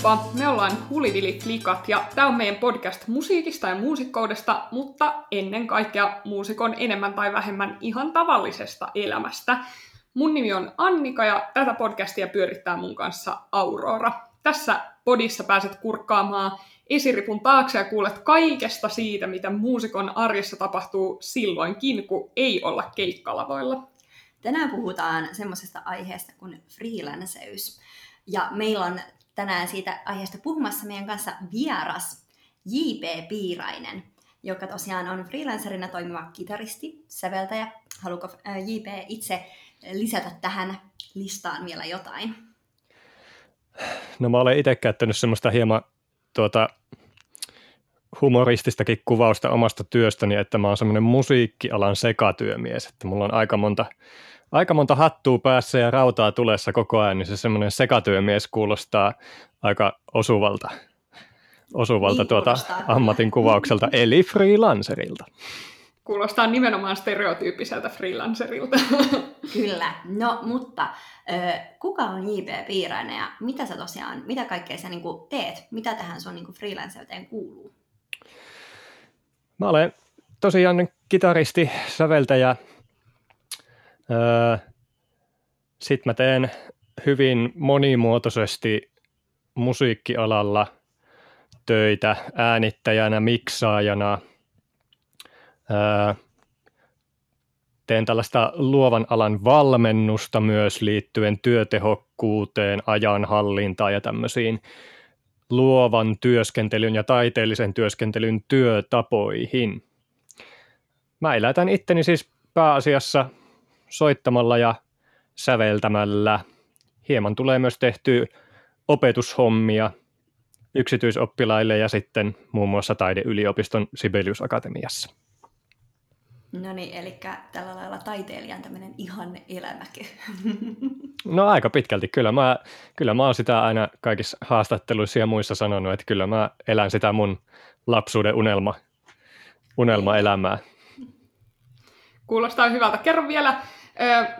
Heippa! Me ollaan Hulivili Flikat ja tämä on meidän podcast musiikista ja muusikkoudesta, mutta ennen kaikkea muusikon enemmän tai vähemmän ihan tavallisesta elämästä. Mun nimi on Annika ja tätä podcastia pyörittää mun kanssa Aurora. Tässä podissa pääset kurkkaamaan esiripun taakse ja kuulet kaikesta siitä, mitä muusikon arjessa tapahtuu silloinkin, kun ei olla keikkalavoilla. Tänään puhutaan semmoisesta aiheesta kuin freelanceys. Ja meillä on tänään siitä aiheesta puhumassa meidän kanssa vieras J.P. Piirainen, joka tosiaan on freelancerina toimiva kitaristi, säveltäjä. Haluatko J.P. itse lisätä tähän listaan vielä jotain? No mä olen itse käyttänyt semmoista hieman tuota, humorististakin kuvausta omasta työstäni, että mä oon semmoinen musiikkialan sekatyömies, että mulla on aika monta, aika monta hattua päässä ja rautaa tulessa koko ajan, niin se semmoinen sekatyömies kuulostaa aika osuvalta, osuvalta niin tuota ammatin kuvaukselta, eli freelancerilta. Kuulostaa nimenomaan stereotyyppiseltä freelancerilta. Kyllä, no mutta kuka on J.P. Piirainen ja mitä sä tosiaan, mitä kaikkea sä niin teet? Mitä tähän sun niin freelancerteen kuuluu? Mä olen tosiaan kitaristi, säveltäjä. Öö, Sitten mä teen hyvin monimuotoisesti musiikkialalla töitä äänittäjänä, miksaajana. Öö, teen tällaista luovan alan valmennusta myös liittyen työtehokkuuteen, ajanhallintaan ja tämmöisiin luovan työskentelyn ja taiteellisen työskentelyn työtapoihin. Mä elätän itteni siis pääasiassa soittamalla ja säveltämällä. Hieman tulee myös tehtyä opetushommia yksityisoppilaille ja sitten muun muassa taideyliopiston Sibelius Akatemiassa. No niin, eli tällä lailla taiteilijan tämmöinen ihan elämäkö. No aika pitkälti, kyllä mä, kyllä mä oon sitä aina kaikissa haastatteluissa ja muissa sanonut, että kyllä mä elän sitä mun lapsuuden unelma, unelma-elämää. Kuulostaa hyvältä. Kerro vielä,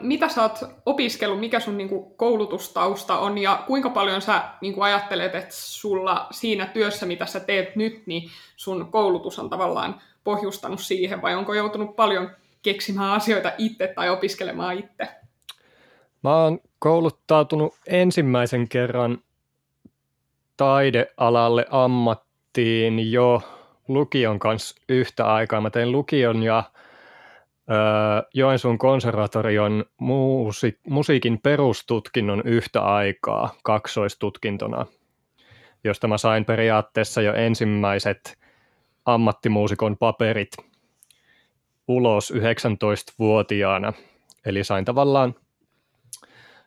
mitä sä oot opiskellut, mikä sun niinku koulutustausta on ja kuinka paljon sä niinku ajattelet, että sulla siinä työssä, mitä sä teet nyt, niin sun koulutus on tavallaan pohjustanut siihen vai onko joutunut paljon keksimään asioita itse tai opiskelemaan itse? Mä oon kouluttautunut ensimmäisen kerran taidealalle ammattiin jo lukion kanssa yhtä aikaa. Mä tein lukion ja Joensuun konservatorion muusi, musiikin perustutkinnon yhtä aikaa kaksoistutkintona, josta mä sain periaatteessa jo ensimmäiset ammattimuusikon paperit ulos 19-vuotiaana. Eli sain tavallaan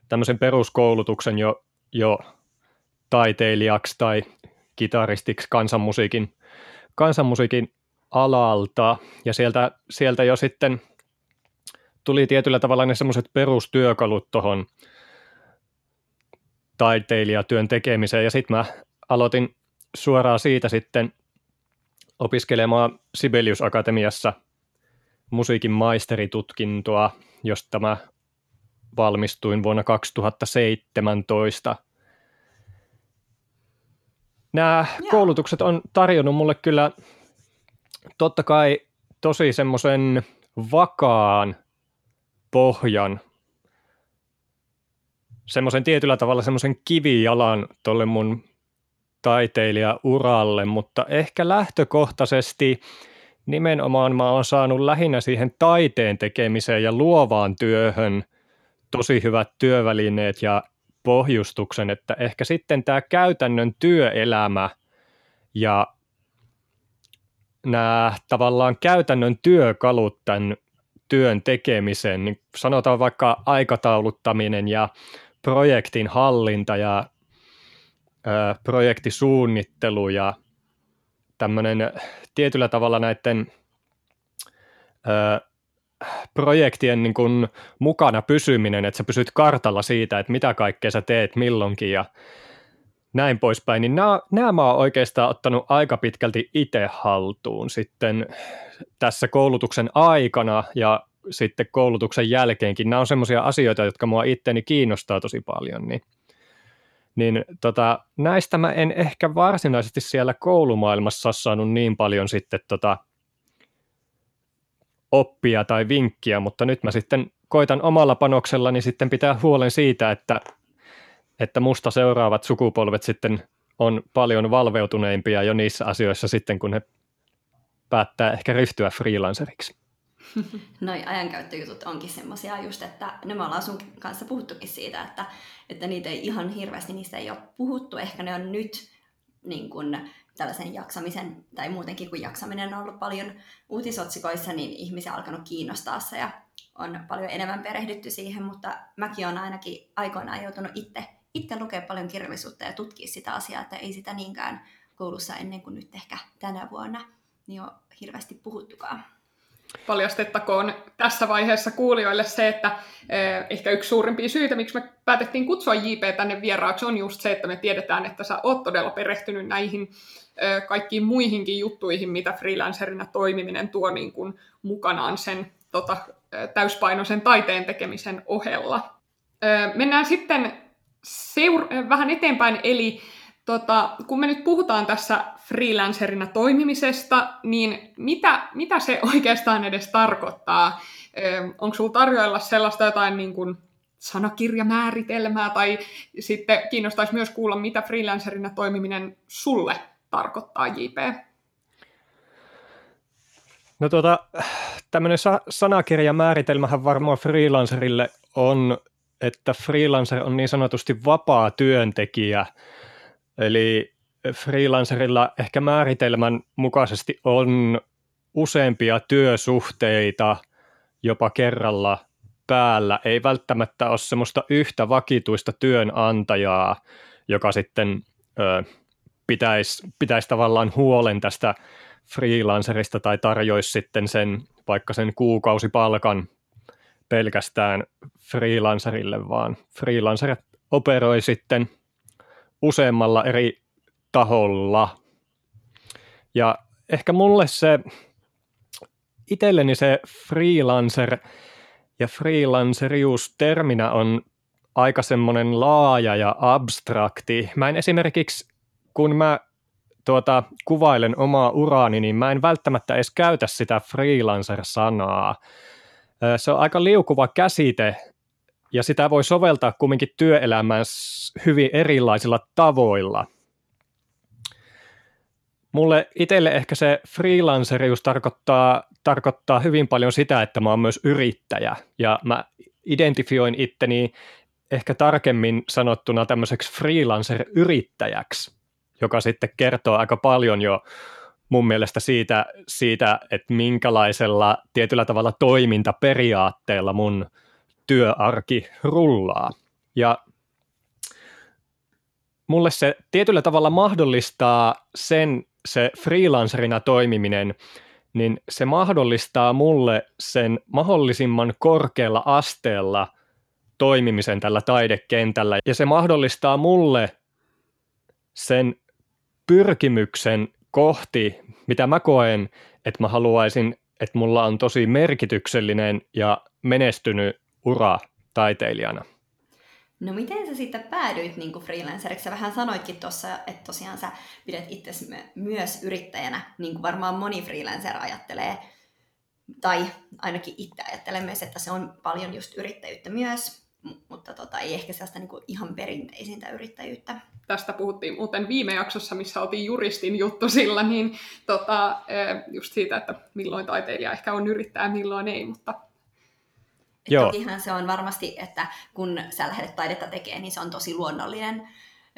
tämmöisen peruskoulutuksen jo, jo taiteilijaksi tai kitaristiksi kansanmusiikin, kansanmusiikin alalta. Ja sieltä, sieltä jo sitten tuli tietyllä tavalla ne semmoiset perustyökalut tuohon taiteilijatyön tekemiseen. Ja sitten mä aloitin suoraan siitä sitten opiskelemaan Sibelius Akatemiassa musiikin maisteritutkintoa, josta mä valmistuin vuonna 2017. Nämä Joo. koulutukset on tarjonnut mulle kyllä totta kai tosi semmoisen vakaan pohjan, semmoisen tietyllä tavalla semmoisen kivijalan tuolle mun taiteilijauralle, mutta ehkä lähtökohtaisesti nimenomaan mä oon saanut lähinnä siihen taiteen tekemiseen ja luovaan työhön tosi hyvät työvälineet ja pohjustuksen, että ehkä sitten tämä käytännön työelämä ja nämä tavallaan käytännön työkalut tämän työn tekemiseen, niin sanotaan vaikka aikatauluttaminen ja projektin hallinta ja ö, projektisuunnittelu ja tämmöinen tietyllä tavalla näiden ö, projektien niin kuin mukana pysyminen, että sä pysyt kartalla siitä, että mitä kaikkea sä teet milloinkin ja näin poispäin, niin nämä, nämä mä oon oikeastaan ottanut aika pitkälti itse haltuun sitten tässä koulutuksen aikana ja sitten koulutuksen jälkeenkin. Nämä on semmoisia asioita, jotka mua itteni kiinnostaa tosi paljon, niin niin tota, näistä mä en ehkä varsinaisesti siellä koulumaailmassa saanut niin paljon sitten tota, oppia tai vinkkiä, mutta nyt mä sitten koitan omalla panoksellani sitten pitää huolen siitä, että, että musta seuraavat sukupolvet sitten on paljon valveutuneimpia jo niissä asioissa sitten, kun he päättää ehkä ryhtyä freelanceriksi. Noi ajankäyttöjutut onkin semmoisia just, että no me ollaan sun kanssa puhuttukin siitä, että, että niitä ei ihan hirveästi, niistä ei ole puhuttu. Ehkä ne on nyt niin kun, tällaisen jaksamisen, tai muutenkin kun jaksaminen on ollut paljon uutisotsikoissa, niin ihmisiä on alkanut kiinnostaa se ja on paljon enemmän perehdytty siihen, mutta mäkin olen ainakin aikoinaan joutunut itse, itse lukea paljon kirjallisuutta ja tutkia sitä asiaa, että ei sitä niinkään koulussa ennen kuin nyt ehkä tänä vuonna niin on hirveästi puhuttukaan paljastettakoon tässä vaiheessa kuulijoille se, että eh, ehkä yksi suurimpia syitä, miksi me päätettiin kutsua JP tänne vieraaksi, on just se, että me tiedetään, että sä oot todella perehtynyt näihin eh, kaikkiin muihinkin juttuihin, mitä freelancerina toimiminen tuo niin kuin mukanaan sen tota, eh, täyspainoisen taiteen tekemisen ohella. Mennään sitten seur- vähän eteenpäin, eli Tota, kun me nyt puhutaan tässä freelancerina toimimisesta, niin mitä, mitä se oikeastaan edes tarkoittaa? Onko sinulla tarjoilla sellaista jotain niin kuin sanakirjamääritelmää, tai sitten kiinnostaisi myös kuulla, mitä freelancerina toimiminen sulle tarkoittaa, JP? No tuota, tämmöinen sa- sanakirjamääritelmähän varmaan freelancerille on, että freelancer on niin sanotusti vapaa työntekijä, Eli freelancerilla ehkä määritelmän mukaisesti on useampia työsuhteita jopa kerralla päällä. Ei välttämättä ole semmoista yhtä vakituista työnantajaa, joka sitten ö, pitäisi, pitäisi tavallaan huolen tästä freelancerista tai tarjoisi sitten sen vaikka sen kuukausipalkan pelkästään freelancerille, vaan freelancer operoi sitten – useammalla eri taholla. Ja ehkä mulle se, itselleni se freelancer ja freelancerius terminä on aika semmoinen laaja ja abstrakti. Mä en esimerkiksi, kun mä tuota, kuvailen omaa uraani, niin mä en välttämättä edes käytä sitä freelancer-sanaa. Se on aika liukuva käsite, ja sitä voi soveltaa kumminkin työelämään hyvin erilaisilla tavoilla. Mulle itselle ehkä se freelancerius tarkoittaa, tarkoittaa hyvin paljon sitä, että mä oon myös yrittäjä ja mä identifioin itteni ehkä tarkemmin sanottuna tämmöiseksi freelancer-yrittäjäksi, joka sitten kertoo aika paljon jo mun mielestä siitä, siitä, että minkälaisella tietyllä tavalla toimintaperiaatteella mun työarki rullaa. Ja mulle se tietyllä tavalla mahdollistaa sen, se freelancerina toimiminen, niin se mahdollistaa mulle sen mahdollisimman korkealla asteella toimimisen tällä taidekentällä. Ja se mahdollistaa mulle sen pyrkimyksen kohti, mitä mä koen, että mä haluaisin, että mulla on tosi merkityksellinen ja menestynyt ura taiteilijana. No miten sä sitten päädyit niin freelanceriksi? Sä vähän sanoitkin tuossa, että tosiaan sä pidät itse myös yrittäjänä, niin kuin varmaan moni freelancer ajattelee, tai ainakin itse ajattelen myös, että se on paljon just yrittäjyyttä myös, mutta tota, ei ehkä sellaista niin kuin ihan perinteisintä yrittäjyyttä. Tästä puhuttiin muuten viime jaksossa, missä oltiin juristin juttu sillä, niin tota, just siitä, että milloin taiteilija ehkä on yrittäjä, milloin ei, mutta Joo. Tokihan se on varmasti, että kun sä lähdet taidetta tekemään, niin se on tosi luonnollinen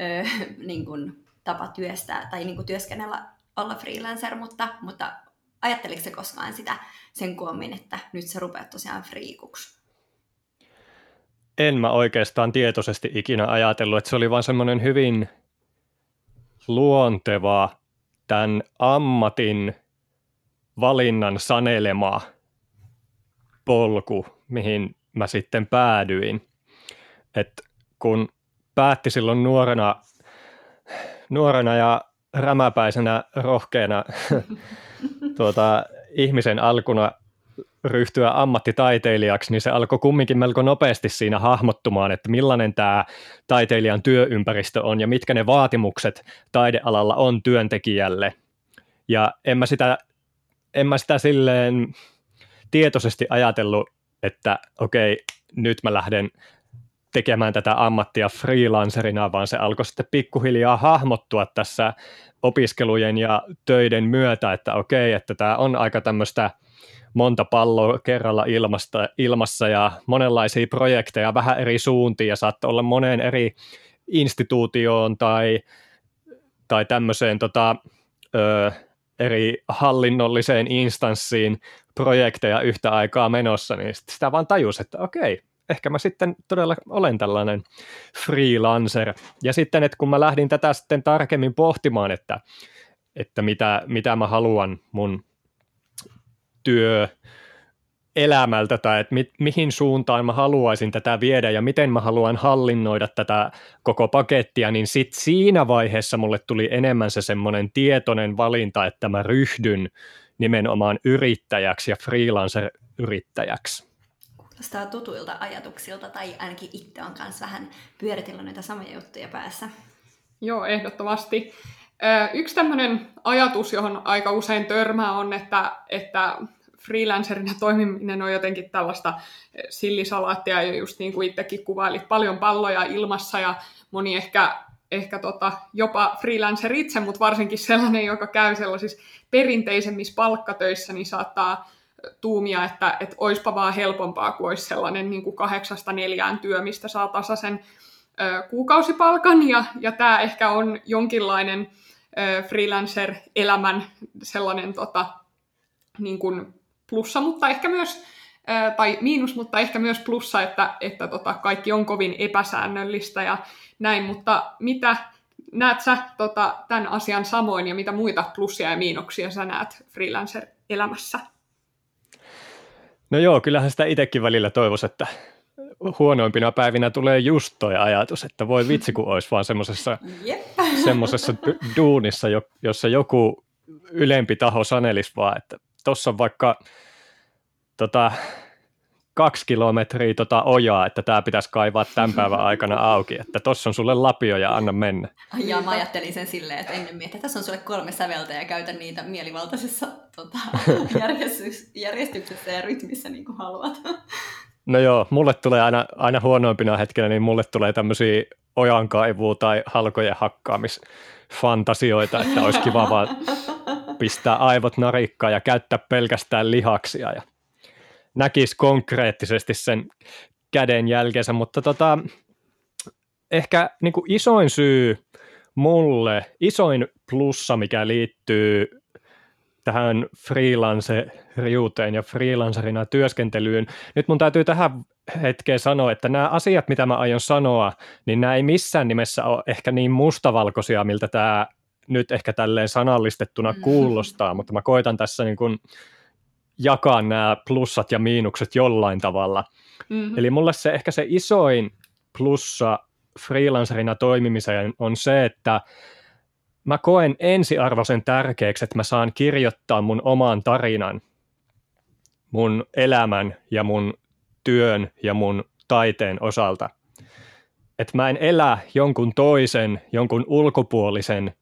öö, niin kuin tapa työstää tai niin kuin työskennellä olla freelancer, mutta, mutta ajatteliko se koskaan sitä sen kuommin, että nyt sä rupeat tosiaan friikuksi? En mä oikeastaan tietoisesti ikinä ajatellut, että se oli vaan semmoinen hyvin luonteva tämän ammatin valinnan sanelema polku mihin mä sitten päädyin. Et kun päätti silloin nuorena, nuorena ja rämäpäisenä rohkeana tuota, ihmisen alkuna ryhtyä ammattitaiteilijaksi, niin se alkoi kumminkin melko nopeasti siinä hahmottumaan, että millainen tämä taiteilijan työympäristö on ja mitkä ne vaatimukset taidealalla on työntekijälle. Ja en mä sitä, en mä sitä silleen tietoisesti ajatellut, että okei, nyt mä lähden tekemään tätä ammattia freelancerina, vaan se alkoi sitten pikkuhiljaa hahmottua tässä opiskelujen ja töiden myötä, että okei, että tämä on aika tämmöistä monta palloa kerralla ilmasta, ilmassa ja monenlaisia projekteja vähän eri suuntiin ja saattaa olla moneen eri instituutioon tai, tai tämmöiseen tota, ö, eri hallinnolliseen instanssiin projekteja yhtä aikaa menossa, niin sitä vaan tajus, että okei, ehkä mä sitten todella olen tällainen freelancer. Ja sitten, että kun mä lähdin tätä sitten tarkemmin pohtimaan, että, että mitä, mitä mä haluan mun työ elämältä tai että mi, mihin suuntaan mä haluaisin tätä viedä ja miten mä haluan hallinnoida tätä koko pakettia, niin sit siinä vaiheessa mulle tuli enemmän se semmoinen tietoinen valinta, että mä ryhdyn nimenomaan yrittäjäksi ja freelancer-yrittäjäksi. Kuulostaa tutuilta ajatuksilta, tai ainakin itse on kanssa vähän pyöritellyt näitä samoja juttuja päässä. Joo, ehdottomasti. Yksi tämmöinen ajatus, johon aika usein törmää, on, että, että freelancerina toimiminen on jotenkin tällaista sillisalaattia, ja just niin kuin itsekin kuvailit, paljon palloja ilmassa, ja moni ehkä, ehkä tota, jopa freelancer itse, mutta varsinkin sellainen, joka käy sellaisissa perinteisemmissä palkkatöissä, niin saattaa tuumia, että, että oispa vaan helpompaa kuin olisi sellainen niin kuin kahdeksasta neljään työ, mistä saa tasaisen ö, kuukausipalkan, ja, ja tämä ehkä on jonkinlainen ö, freelancer-elämän sellainen tota, niin kuin plussa, mutta ehkä myös, ö, tai miinus, mutta ehkä myös plussa, että, että tota, kaikki on kovin epäsäännöllistä ja näin, mutta mitä näet sä tota, tämän asian samoin ja mitä muita plussia ja miinuksia sä näet freelancer-elämässä? No joo, kyllähän sitä itsekin välillä toivoisi, että huonoimpina päivinä tulee just toi ajatus, että voi vitsi, kun olisi vaan semmoisessa semmosessa duunissa, jossa joku ylempi taho sanelisi vaan, että tuossa on vaikka tota, kaksi kilometriä tota ojaa, että tämä pitäisi kaivaa tämän päivän aikana auki, että tuossa on sulle lapio ja anna mennä. Ja mä ajattelin sen silleen, että ennen että tässä on sulle kolme säveltä ja käytä niitä mielivaltaisessa tota, järjestyksessä ja rytmissä niin kuin haluat. No joo, mulle tulee aina, aina huonoimpina hetkinä, niin mulle tulee tämmöisiä ojankaivua tai halkojen hakkaamisfantasioita, että olisi kiva vaan pistää aivot narikkaan ja käyttää pelkästään lihaksia ja näkisi konkreettisesti sen käden jälkeensä, mutta tota, ehkä niin kuin isoin syy mulle, isoin plussa, mikä liittyy tähän freelanceriuteen ja freelancerina työskentelyyn. Nyt mun täytyy tähän hetkeen sanoa, että nämä asiat, mitä mä aion sanoa, niin nämä ei missään nimessä ole ehkä niin mustavalkoisia, miltä tämä nyt ehkä tälleen sanallistettuna mm. kuulostaa, mutta mä koitan tässä niin kuin jakaa nämä plussat ja miinukset jollain tavalla. Mm-hmm. Eli mulle se ehkä se isoin plussa freelancerina toimimiseen on se, että mä koen ensiarvoisen tärkeäksi, että mä saan kirjoittaa mun oman tarinan, mun elämän ja mun työn ja mun taiteen osalta. Että mä en elä jonkun toisen, jonkun ulkopuolisen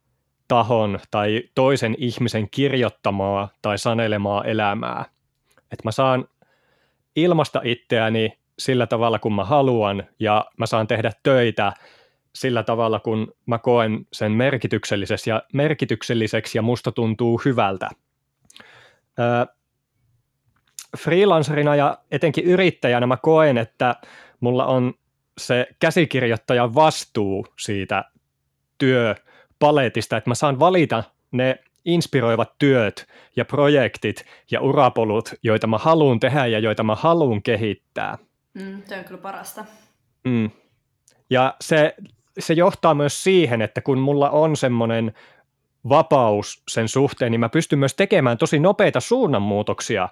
tahon tai toisen ihmisen kirjoittamaa tai sanelemaa elämää. Että mä saan ilmasta itseäni sillä tavalla, kun mä haluan, ja mä saan tehdä töitä sillä tavalla, kun mä koen sen merkitykselliseksi ja, merkitykselliseksi ja musta tuntuu hyvältä. Öö, freelancerina ja etenkin yrittäjänä mä koen, että mulla on se käsikirjoittajan vastuu siitä työ, paletista, että mä saan valita ne inspiroivat työt ja projektit ja urapolut, joita mä haluan tehdä ja joita mä haluan kehittää. Mm, se on kyllä parasta. Mm. Ja se, se johtaa myös siihen, että kun mulla on semmoinen vapaus sen suhteen, niin mä pystyn myös tekemään tosi nopeita suunnanmuutoksia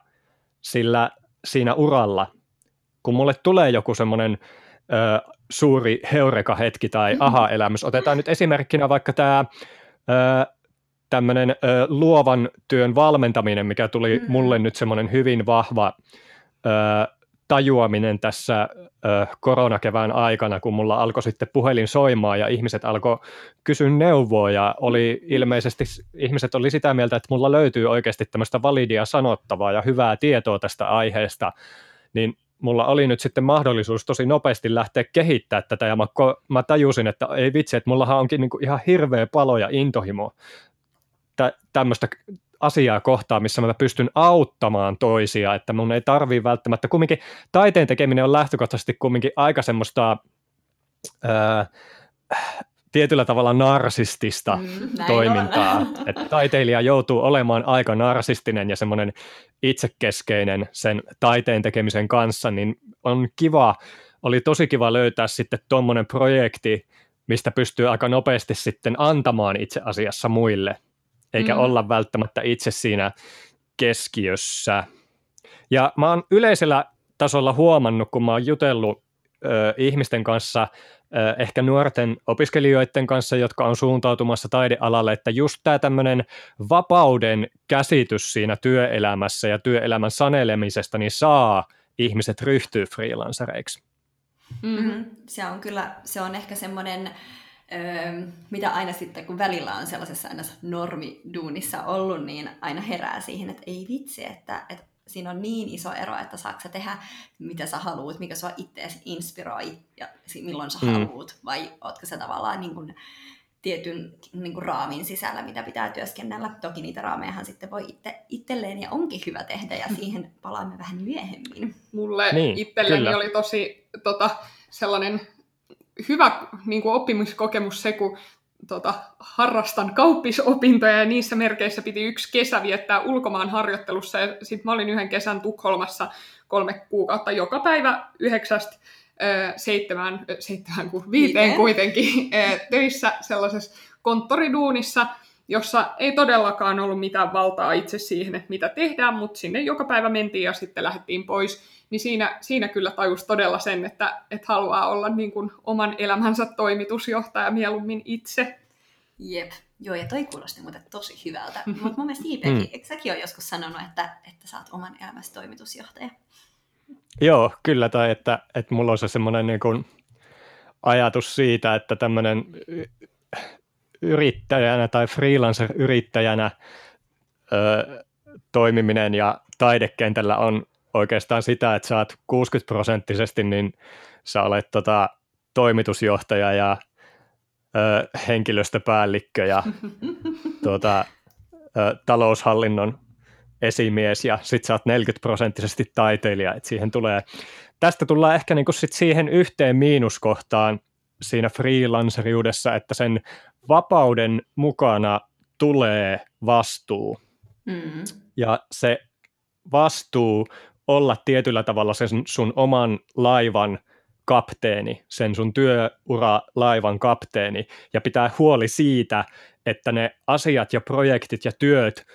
sillä siinä uralla. Kun mulle tulee joku semmoinen ö, suuri heureka-hetki tai mm-hmm. aha-elämys. Otetaan nyt esimerkkinä vaikka tämä tämmöinen luovan työn valmentaminen, mikä tuli Mm. mulle nyt semmoinen hyvin vahva ö, tajuaminen tässä ö, koronakevään aikana, kun mulla alkoi sitten puhelin soimaan ja ihmiset alkoi kysyä neuvoa ja oli ilmeisesti, ihmiset oli sitä mieltä, että mulla löytyy oikeasti tämmöistä validia sanottavaa ja hyvää tietoa tästä aiheesta, niin mulla oli nyt sitten mahdollisuus tosi nopeasti lähteä kehittämään tätä ja mä, mä tajusin, että ei vitsi, että mullahan onkin niinku ihan hirveä palo ja intohimo tä- tämmöistä asiaa kohtaan, missä mä pystyn auttamaan toisia, että mun ei tarvii välttämättä, kumminkin taiteen tekeminen on lähtökohtaisesti kumminkin aika semmoista ää, tietyllä tavalla narsistista Mm, toimintaa. on. Että taiteilija joutuu olemaan aika narsistinen ja semmoinen itsekeskeinen sen taiteen tekemisen kanssa, niin on kiva, oli tosi kiva löytää sitten tuommoinen projekti, mistä pystyy aika nopeasti sitten antamaan itse asiassa muille, eikä Mm. olla välttämättä itse siinä keskiössä. Ja mä oon yleisellä tasolla huomannut, kun mä oon jutellut ö, ihmisten kanssa, ehkä nuorten opiskelijoiden kanssa, jotka on suuntautumassa taidealalle, että just tämä tämmöinen vapauden käsitys siinä työelämässä ja työelämän sanelemisesta, niin saa ihmiset ryhtyä freelancereiksi. Mm. Mm, se on kyllä, se on ehkä semmoinen, öö, mitä aina sitten, kun välillä on sellaisessa aina normiduunissa ollut, niin aina herää siihen, että ei vitsi, että, että siinä on niin iso ero, että saako sä tehdä mitä sä haluat, mikä sua itseäsi inspiroi ja milloin sä Mm. haluat, vai ootko sä tavallaan niin kuin tietyn niin kuin raamin sisällä, mitä pitää työskennellä. Toki niitä raamejahan sitten voi itse, itselleen ja onkin hyvä tehdä, ja siihen palaamme vähän myöhemmin. Mulle Niin, itselleni kyllä. oli tosi tota, sellainen hyvä niin kuin oppimiskokemus se, kun tota, harrastan kauppisopintoja ja niissä merkeissä piti yksi kesä viettää ulkomaan harjoittelussa ja sitten mä olin yhden kesän Tukholmassa kolme kuukautta joka päivä yhdeksästä seitsemään, seitsemään kuin viiteen kuitenkin töissä sellaisessa konttoriduunissa, jossa ei todellakaan ollut mitään valtaa itse siihen, että mitä tehdään, mutta sinne joka päivä mentiin ja sitten lähdettiin pois. Niin siinä, siinä kyllä tajus todella sen, että, että haluaa olla niin kuin oman elämänsä toimitusjohtaja mieluummin itse. Jep. Joo, ja toi kuulosti muuten tosi hyvältä. Mutta mun mielestä Iipekin, Mm. eikö säkin ole joskus sanonut, että, että sä oot oman elämässä toimitusjohtaja? Joo, kyllä, tai että, että mulla on se semmoinen niin kuin ajatus siitä, että tämmöinen yrittäjänä tai freelancer-yrittäjänä ö, toimiminen ja taidekentällä on oikeastaan sitä, että sä oot 60 prosenttisesti, niin sä olet tota, toimitusjohtaja ja ö, henkilöstöpäällikkö ja tuota, ö, taloushallinnon esimies ja sit sä oot 40 prosenttisesti taiteilija, että siihen tulee, tästä tullaan ehkä niinku sit siihen yhteen miinuskohtaan siinä freelanceriudessa, että sen vapauden mukana tulee vastuu Mm. ja se vastuu olla tietyllä tavalla sen sun oman laivan kapteeni, sen sun työura laivan kapteeni ja pitää huoli siitä, että ne asiat ja projektit ja työt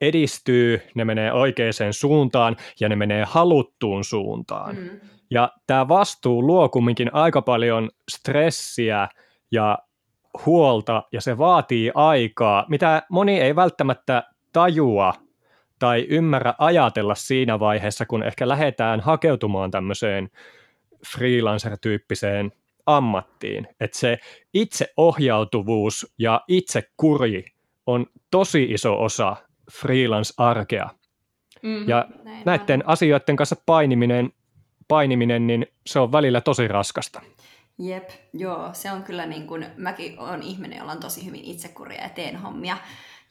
edistyy, ne menee oikeaan suuntaan ja ne menee haluttuun suuntaan. Mm. Ja tämä vastuu luo kumminkin aika paljon stressiä ja huolta ja se vaatii aikaa, mitä moni ei välttämättä tajua tai ymmärrä ajatella siinä vaiheessa, kun ehkä lähdetään hakeutumaan tämmöiseen freelancer-tyyppiseen ammattiin. Että se itseohjautuvuus ja itsekuri on tosi iso osa freelance-arkea. Mm. Ja Näin näiden asioiden kanssa painiminen, painiminen, niin se on välillä tosi raskasta. Jep, joo, se on kyllä niin kuin, mäkin olen ihminen, jolla on tosi hyvin itsekuria ja teen hommia,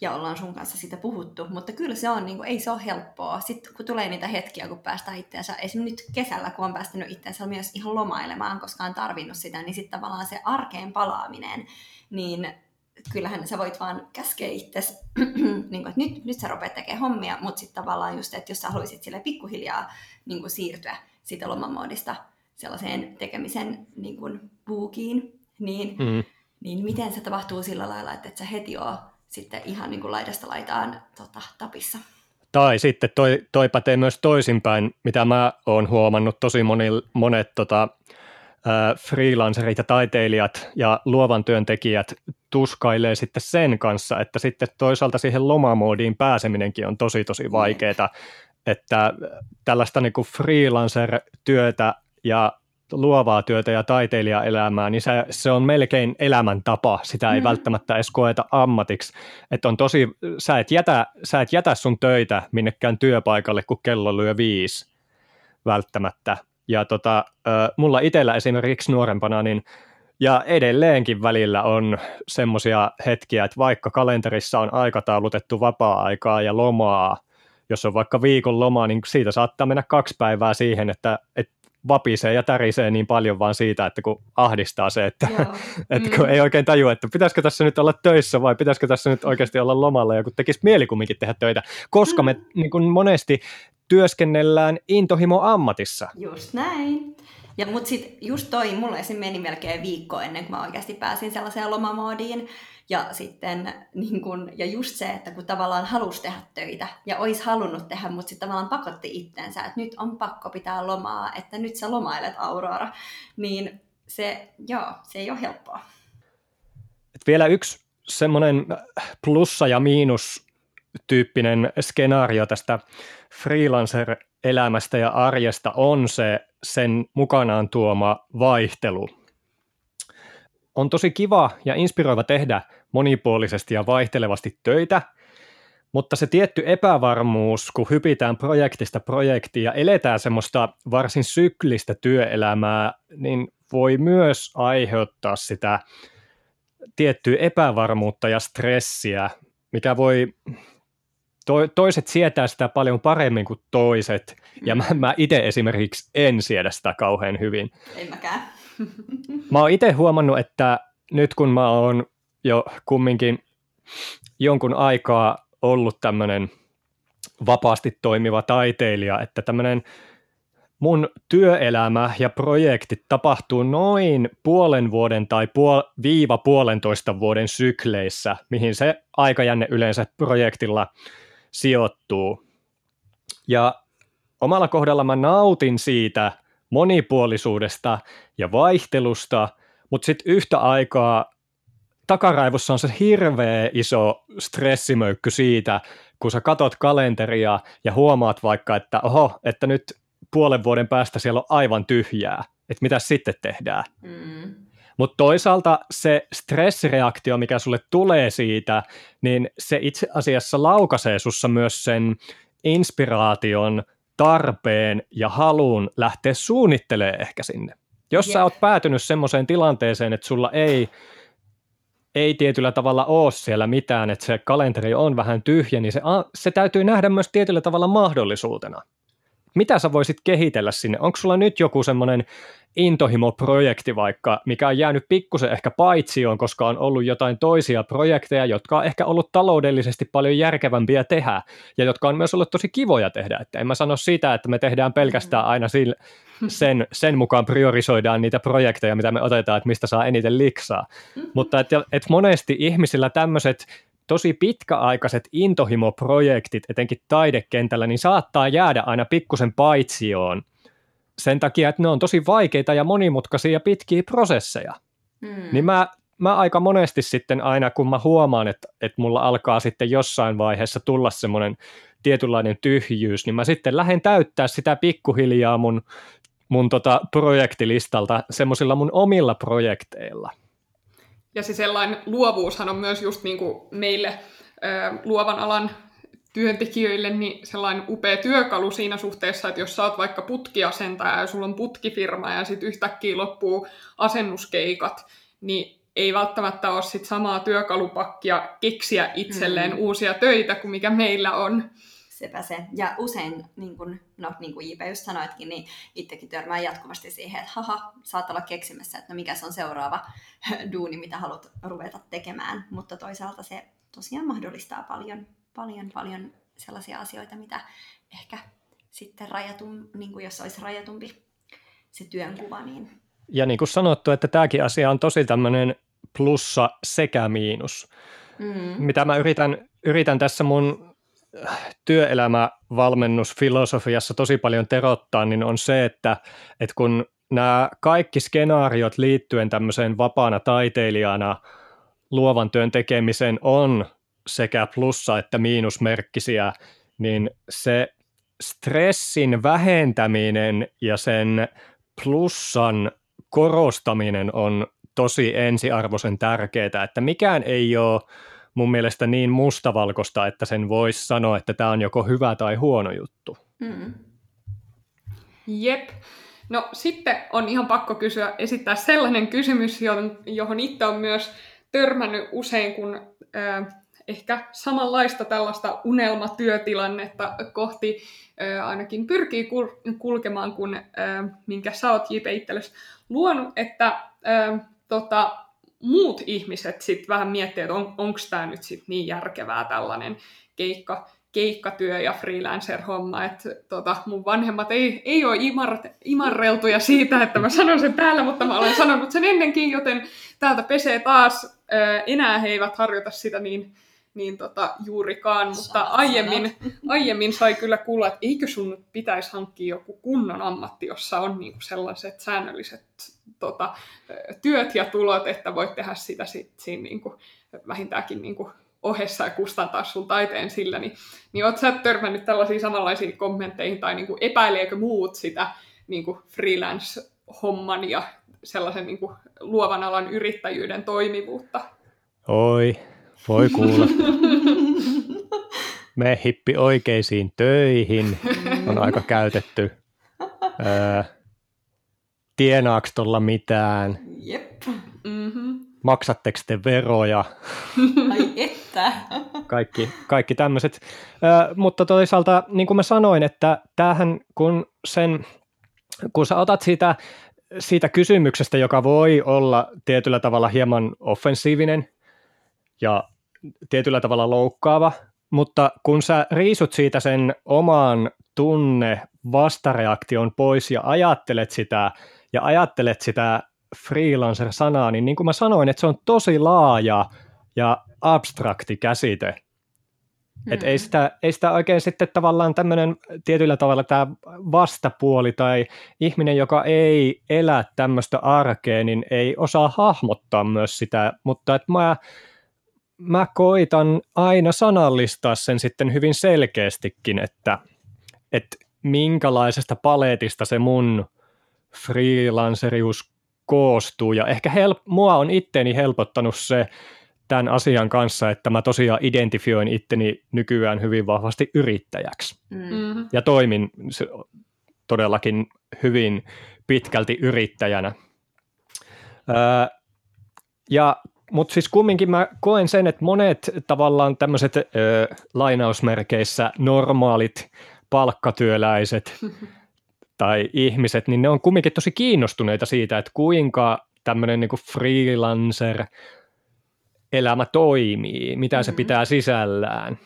ja ollaan sun kanssa sitä puhuttu, mutta kyllä se on, niin kuin, ei se ole helppoa. Sitten kun tulee niitä hetkiä, kun päästään itseensä, esimerkiksi nyt kesällä, kun on päästänyt itseensä myös ihan lomailemaan, koska on tarvinnut sitä, niin sitten tavallaan se arkeen palaaminen, niin kyllähän sä voit vaan käskeä itsesi, niin kuin, että nyt, nyt sä rupeat tekemään hommia, mutta sitten tavallaan just, että jos sä haluaisit sille pikkuhiljaa niin kuin siirtyä siitä lomamoodista sellaiseen tekemisen niin kuin, buukiin, niin, Mm. niin miten se tapahtuu sillä lailla, että et sä heti oo sitten ihan niin kuin laidasta laitaan tota, tapissa. Tai sitten toi, toi pätee myös toisinpäin, mitä mä oon huomannut tosi moni, monet tota, freelancerit ja taiteilijat ja luovan työntekijät tuskailee sitten sen kanssa, että sitten toisaalta siihen lomamoodiin pääseminenkin on tosi tosi vaikeaa, että tällaista niin kuin freelancer-työtä ja luovaa työtä ja taiteilijaelämää, niin se, se on melkein elämäntapa. Sitä ei mm. välttämättä edes koeta ammatiksi. Että on tosi, sä et, jätä, sä et jätä sun töitä minnekään työpaikalle, kun kello lyö viisi välttämättä. Ja tota, mulla itsellä esimerkiksi nuorempana, niin ja edelleenkin välillä on semmoisia hetkiä, että vaikka kalenterissa on aikataulutettu vapaa-aikaa ja lomaa, jos on vaikka viikon loma, niin siitä saattaa mennä kaksi päivää siihen, että, että vapisee ja tärisee niin paljon vaan siitä, että kun ahdistaa se, että, että kun mm. ei oikein tajua, että pitäisikö tässä nyt olla töissä vai pitäisikö tässä nyt oikeasti olla lomalla ja kun tekisi mieli kumminkin tehdä töitä, koska me mm. niin kuin monesti työskennellään intohimo ammatissa. Just näin. Ja mut sit just toi, mulle esim. meni melkein viikko ennen kuin mä oikeasti pääsin sellaiseen lomamoodiin. Ja sitten niin kun, ja just se, että kun tavallaan halusi tehdä töitä ja olisi halunnut tehdä, mutta sitten tavallaan pakotti itsensä, että nyt on pakko pitää lomaa, että nyt sä lomailet Aurora, niin se, joo, se ei ole helppoa. Et vielä yksi semmoinen plussa ja miinus tyyppinen skenaario tästä freelancer-elämästä ja arjesta on se sen mukanaan tuoma vaihtelu. On tosi kiva ja inspiroiva tehdä monipuolisesti ja vaihtelevasti töitä, mutta se tietty epävarmuus, kun hypitään projektista projektiin ja eletään semmoista varsin syklistä työelämää, niin voi myös aiheuttaa sitä tiettyä epävarmuutta ja stressiä, mikä voi to, toiset sietää sitä paljon paremmin kuin toiset, ja mä, mä itse esimerkiksi en siedä sitä kauhean hyvin. En mäkään. mä oon itse huomannut, että nyt kun mä oon jo kumminkin jonkun aikaa ollut tämmöinen vapaasti toimiva taiteilija, että tämmöinen mun työelämä ja projektit tapahtuu noin puolen vuoden tai puol- viiva puolentoista vuoden sykleissä, mihin se aikajänne yleensä projektilla sijoittuu. Ja omalla kohdalla mä nautin siitä monipuolisuudesta ja vaihtelusta, mutta sitten yhtä aikaa takaraivossa on se hirveä iso stressimöykky siitä, kun sä katot kalenteria ja huomaat vaikka, että oho, että nyt puolen vuoden päästä siellä on aivan tyhjää, että mitä sitten tehdään. Mm. Mutta toisaalta se stressireaktio, mikä sulle tulee siitä, niin se itse asiassa laukaisee sussa myös sen inspiraation, tarpeen ja halun lähteä suunnittelemaan ehkä sinne. Jos yeah. sä oot päätynyt semmoiseen tilanteeseen, että sulla ei, ei tietyllä tavalla ole siellä mitään, että se kalenteri on vähän tyhjä, niin se, se täytyy nähdä myös tietyllä tavalla mahdollisuutena. Mitä sä voisit kehitellä sinne? Onko sulla nyt joku semmoinen intohimo-projekti vaikka, mikä on jäänyt pikkusen ehkä paitsioon, koska on ollut jotain toisia projekteja, jotka on ehkä ollut taloudellisesti paljon järkevämpiä tehdä, ja jotka on myös ollut tosi kivoja tehdä. Että en mä sano sitä, että me tehdään pelkästään aina sen, sen mukaan priorisoidaan niitä projekteja, mitä me otetaan, että mistä saa eniten liksaa. Mutta että, että monesti ihmisillä tämmöiset tosi pitkäaikaiset intohimo-projektit, etenkin taidekentällä, niin saattaa jäädä aina pikkusen paitsioon sen takia, että ne on tosi vaikeita ja monimutkaisia ja pitkiä prosesseja. Mm. Niin mä, mä aika monesti sitten aina, kun mä huomaan, että, että mulla alkaa sitten jossain vaiheessa tulla semmoinen tietynlainen tyhjyys, niin mä sitten lähden täyttää sitä pikkuhiljaa mun, mun tota projektilistalta semmoisilla mun omilla projekteilla. Ja se sellainen luovuushan on myös just niin kuin meille ö, luovan alan työntekijöille niin sellainen upea työkalu siinä suhteessa, että jos sä oot vaikka putkiasentaja ja sulla on putkifirma ja sitten yhtäkkiä loppuu asennuskeikat, niin ei välttämättä ole sit samaa työkalupakkia keksiä itselleen mm. uusia töitä kuin mikä meillä on. Sepä se. Ja usein, niin kuin, no niin kuin Ipe just sanoitkin, niin itsekin törmää jatkuvasti siihen, että haha, saat olla keksimässä, että no mikä se on seuraava duuni, mitä haluat ruveta tekemään. Mutta toisaalta se tosiaan mahdollistaa paljon paljon, paljon sellaisia asioita, mitä ehkä sitten rajatun, niin kuin jos olisi rajatumpi se työnkuva. Niin... Ja niin kuin sanottu, että tämäkin asia on tosi tämmöinen plussa sekä miinus. Mm. Mitä mä yritän, yritän tässä mun työelämävalmennusfilosofiassa tosi paljon terottaa, niin on se, että, että kun nämä kaikki skenaariot liittyen tämmöiseen vapaana taiteilijana luovan työn tekemiseen on sekä plussa- että miinusmerkkisiä, niin se stressin vähentäminen ja sen plussan korostaminen on tosi ensiarvoisen tärkeää, että mikään ei ole mun mielestä niin mustavalkoista, että sen voisi sanoa, että tämä on joko hyvä tai huono juttu. Mm. Jep. No sitten on ihan pakko kysyä, esittää sellainen kysymys, johon, itse on myös törmännyt usein, kun äh, ehkä samanlaista tällaista unelmatyötilannetta kohti äh, ainakin pyrkii kul- kulkemaan, kun äh, minkä sä oot JP luonut, että äh, tota, muut ihmiset sitten vähän miettii, että on, onko tämä nyt sit niin järkevää tällainen keikka, keikkatyö ja freelancer-homma, että tota, mun vanhemmat ei, ei ole imar, imarreltuja siitä, että mä sanon sen täällä, mutta mä olen sanonut sen ennenkin, joten täältä pesee taas, enää he eivät harjoita sitä niin, niin tota, juurikaan, mutta aiemmin, aiemmin sai kyllä kuulla, että eikö sun pitäisi hankkia joku kunnon ammatti, jossa on niinku sellaiset säännölliset tota, työt ja tulot, että voit tehdä sitä sit, siinä niinku, vähintäänkin niinku, ohessa ja kustantaa sun taiteen sillä, niin, niin oot sä törmännyt tällaisiin samanlaisiin kommentteihin, tai niinku, epäileekö muut sitä niinku, freelance-homman ja sellaisen niinku, luovan alan yrittäjyyden toimivuutta? Oi, voi kuulla. Me hippi oikeisiin töihin, on aika käytetty. Öö, tienaako tuolla mitään? Jep. Mm-hmm. Maksatteko te veroja? Ai että. Kaikki, kaikki tämmöiset. Mutta toisaalta, niin kuin mä sanoin, että tämähän kun sen, kun sä otat siitä, siitä kysymyksestä, joka voi olla tietyllä tavalla hieman offensiivinen ja tietyllä tavalla loukkaava, mutta kun sä riisut siitä sen oman tunne vastareaktion pois ja ajattelet sitä ja ajattelet sitä freelancer-sanaa, niin niin kuin mä sanoin, että se on tosi laaja ja abstrakti käsite. Mm. Et ei, sitä, ei sitä oikein sitten tavallaan tämmöinen tietyllä tavalla tämä vastapuoli tai ihminen, joka ei elä tämmöistä arkea, niin ei osaa hahmottaa myös sitä, mutta että mä, mä koitan aina sanallistaa sen sitten hyvin selkeästikin, että, että minkälaisesta paletista se mun freelancerius koostuu. Ja ehkä help, mua on itteni helpottanut se tämän asian kanssa, että mä tosiaan identifioin itteni nykyään hyvin vahvasti yrittäjäksi. Mm-hmm. Ja toimin todellakin hyvin pitkälti yrittäjänä. Öö, ja mutta siis kumminkin mä koen sen, että monet tavallaan tämmöiset lainausmerkeissä normaalit palkkatyöläiset tai ihmiset, niin ne on kumminkin tosi kiinnostuneita siitä, että kuinka tämmöinen niin freelancer elämä toimii, mitä mm-hmm. se pitää sisällään.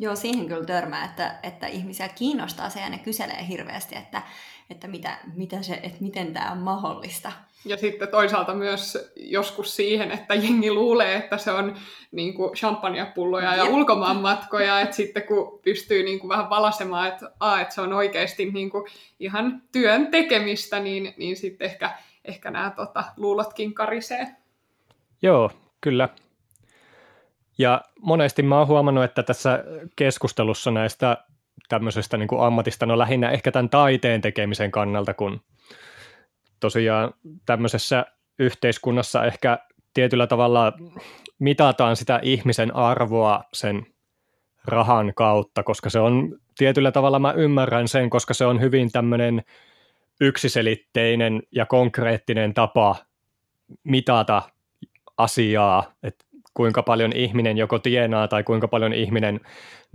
Joo, siihen kyllä törmää, että, että ihmisiä kiinnostaa se ja ne kyselee hirveästi, että, että, mitä, mitä se, että miten tämä on mahdollista. Ja sitten toisaalta myös joskus siihen, että jengi luulee, että se on niin kuin champagnepulloja ja ulkomaanmatkoja, että sitten kun pystyy niin kuin vähän valasemaan, että, a, että se on oikeasti niin kuin ihan työn tekemistä, niin, niin sitten ehkä, ehkä nämä tota, luulotkin karisee. Joo, kyllä. Ja monesti mä oon huomannut, että tässä keskustelussa näistä tämmöisestä niin kuin ammatista, no lähinnä ehkä tämän taiteen tekemisen kannalta, kun tosiaan tämmöisessä yhteiskunnassa ehkä tietyllä tavalla mitataan sitä ihmisen arvoa sen rahan kautta, koska se on tietyllä tavalla, mä ymmärrän sen, koska se on hyvin tämmöinen yksiselitteinen ja konkreettinen tapa mitata asiaa, että kuinka paljon ihminen joko tienaa tai kuinka paljon ihminen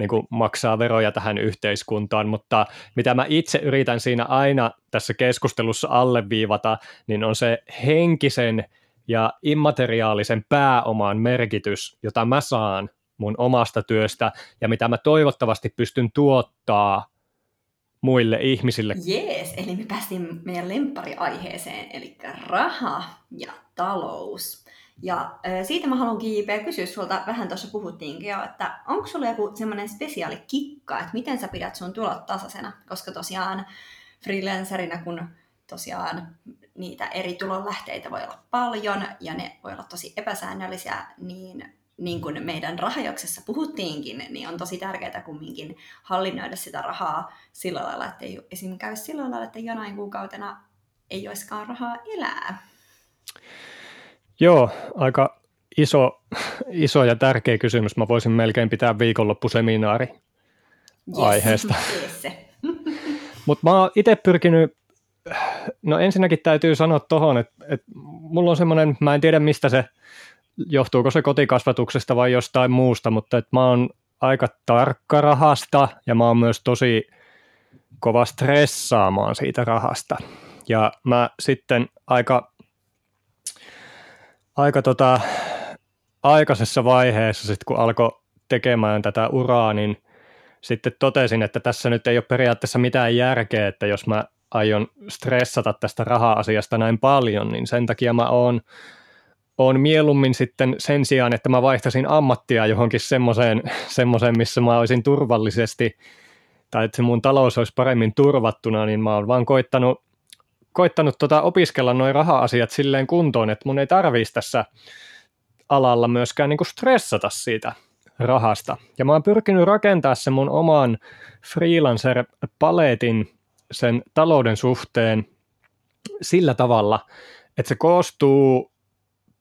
niin kuin maksaa veroja tähän yhteiskuntaan, mutta mitä mä itse yritän siinä aina tässä keskustelussa alleviivata, niin on se henkisen ja immateriaalisen pääoman merkitys, jota mä saan mun omasta työstä ja mitä mä toivottavasti pystyn tuottaa muille ihmisille. Jees, eli me päästiin meidän lemppariaiheeseen, eli raha ja talous. Ja siitä mä haluan JP kysyä sulta, vähän tuossa puhuttiinkin jo, että onko sulla joku semmoinen spesiaali kikka, että miten sä pidät sun tulot tasaisena, koska tosiaan freelancerina kun tosiaan niitä eri tulonlähteitä voi olla paljon ja ne voi olla tosi epäsäännöllisiä, niin niin kuin meidän rahajoksessa puhuttiinkin, niin on tosi tärkeää kumminkin hallinnoida sitä rahaa sillä lailla, että ei esim. käy sillä lailla, että jonain kuukautena ei olisikaan rahaa elää. Joo, aika iso, iso ja tärkeä kysymys. Mä voisin melkein pitää viikonloppuseminaari yes. aiheesta. Mutta mä oon itse pyrkinyt, no ensinnäkin täytyy sanoa tohon, että, että mulla on semmoinen, mä en tiedä mistä se, johtuuko se kotikasvatuksesta vai jostain muusta, mutta että mä oon aika tarkka rahasta ja mä oon myös tosi kova stressaamaan siitä rahasta. Ja mä sitten aika, aika tota, aikaisessa vaiheessa, sit kun alkoi tekemään tätä uraa, niin sitten totesin, että tässä nyt ei ole periaatteessa mitään järkeä, että jos mä aion stressata tästä raha-asiasta näin paljon, niin sen takia mä oon, oon mieluummin sitten sen sijaan, että mä vaihtasin ammattia johonkin semmoiseen, semmoiseen missä mä olisin turvallisesti, tai että mun talous olisi paremmin turvattuna, niin mä oon vaan koittanut, koittanut tota opiskella noin raha-asiat silleen kuntoon, että mun ei tarvitsisi tässä alalla myöskään niin kuin stressata siitä rahasta. Ja mä oon pyrkinyt rakentaa sen mun oman freelancer-paletin sen talouden suhteen sillä tavalla, että se koostuu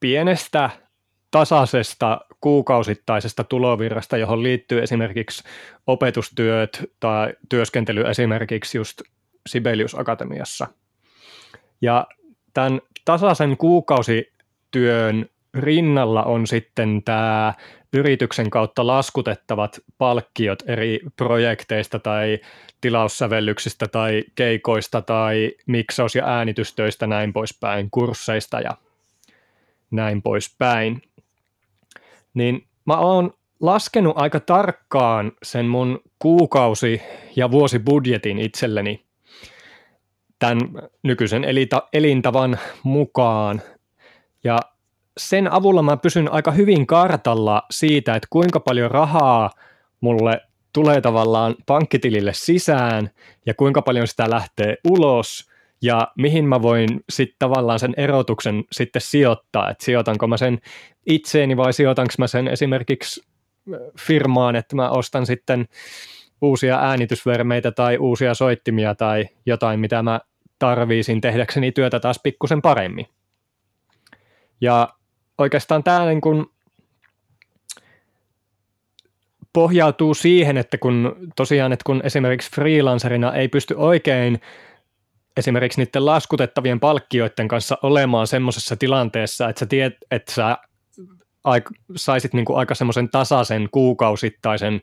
pienestä tasaisesta kuukausittaisesta tulovirrasta, johon liittyy esimerkiksi opetustyöt tai työskentely esimerkiksi just Sibelius Akatemiassa. Ja tämän tasaisen kuukausityön rinnalla on sitten tämä yrityksen kautta laskutettavat palkkiot eri projekteista tai tilaussävellyksistä tai keikoista tai miksaus- ja äänitystöistä näin poispäin, kursseista ja näin poispäin. Niin mä oon laskenut aika tarkkaan sen mun kuukausi- ja vuosibudjetin itselleni tämän nykyisen elintavan mukaan. Ja sen avulla mä pysyn aika hyvin kartalla siitä, että kuinka paljon rahaa mulle tulee tavallaan pankkitilille sisään ja kuinka paljon sitä lähtee ulos ja mihin mä voin sitten tavallaan sen erotuksen sitten sijoittaa, että sijoitanko mä sen itseeni vai sijoitanko mä sen esimerkiksi firmaan, että mä ostan sitten uusia äänitysvermeitä tai uusia soittimia tai jotain, mitä mä tarviisin tehdäkseni työtä taas pikkusen paremmin. Ja oikeastaan tämä niin kuin pohjautuu siihen, että kun tosiaan, että kun esimerkiksi freelancerina ei pysty oikein esimerkiksi niiden laskutettavien palkkioiden kanssa olemaan semmoisessa tilanteessa, että sä tiedät, että sä saisit niin kuin aika semmoisen tasaisen kuukausittaisen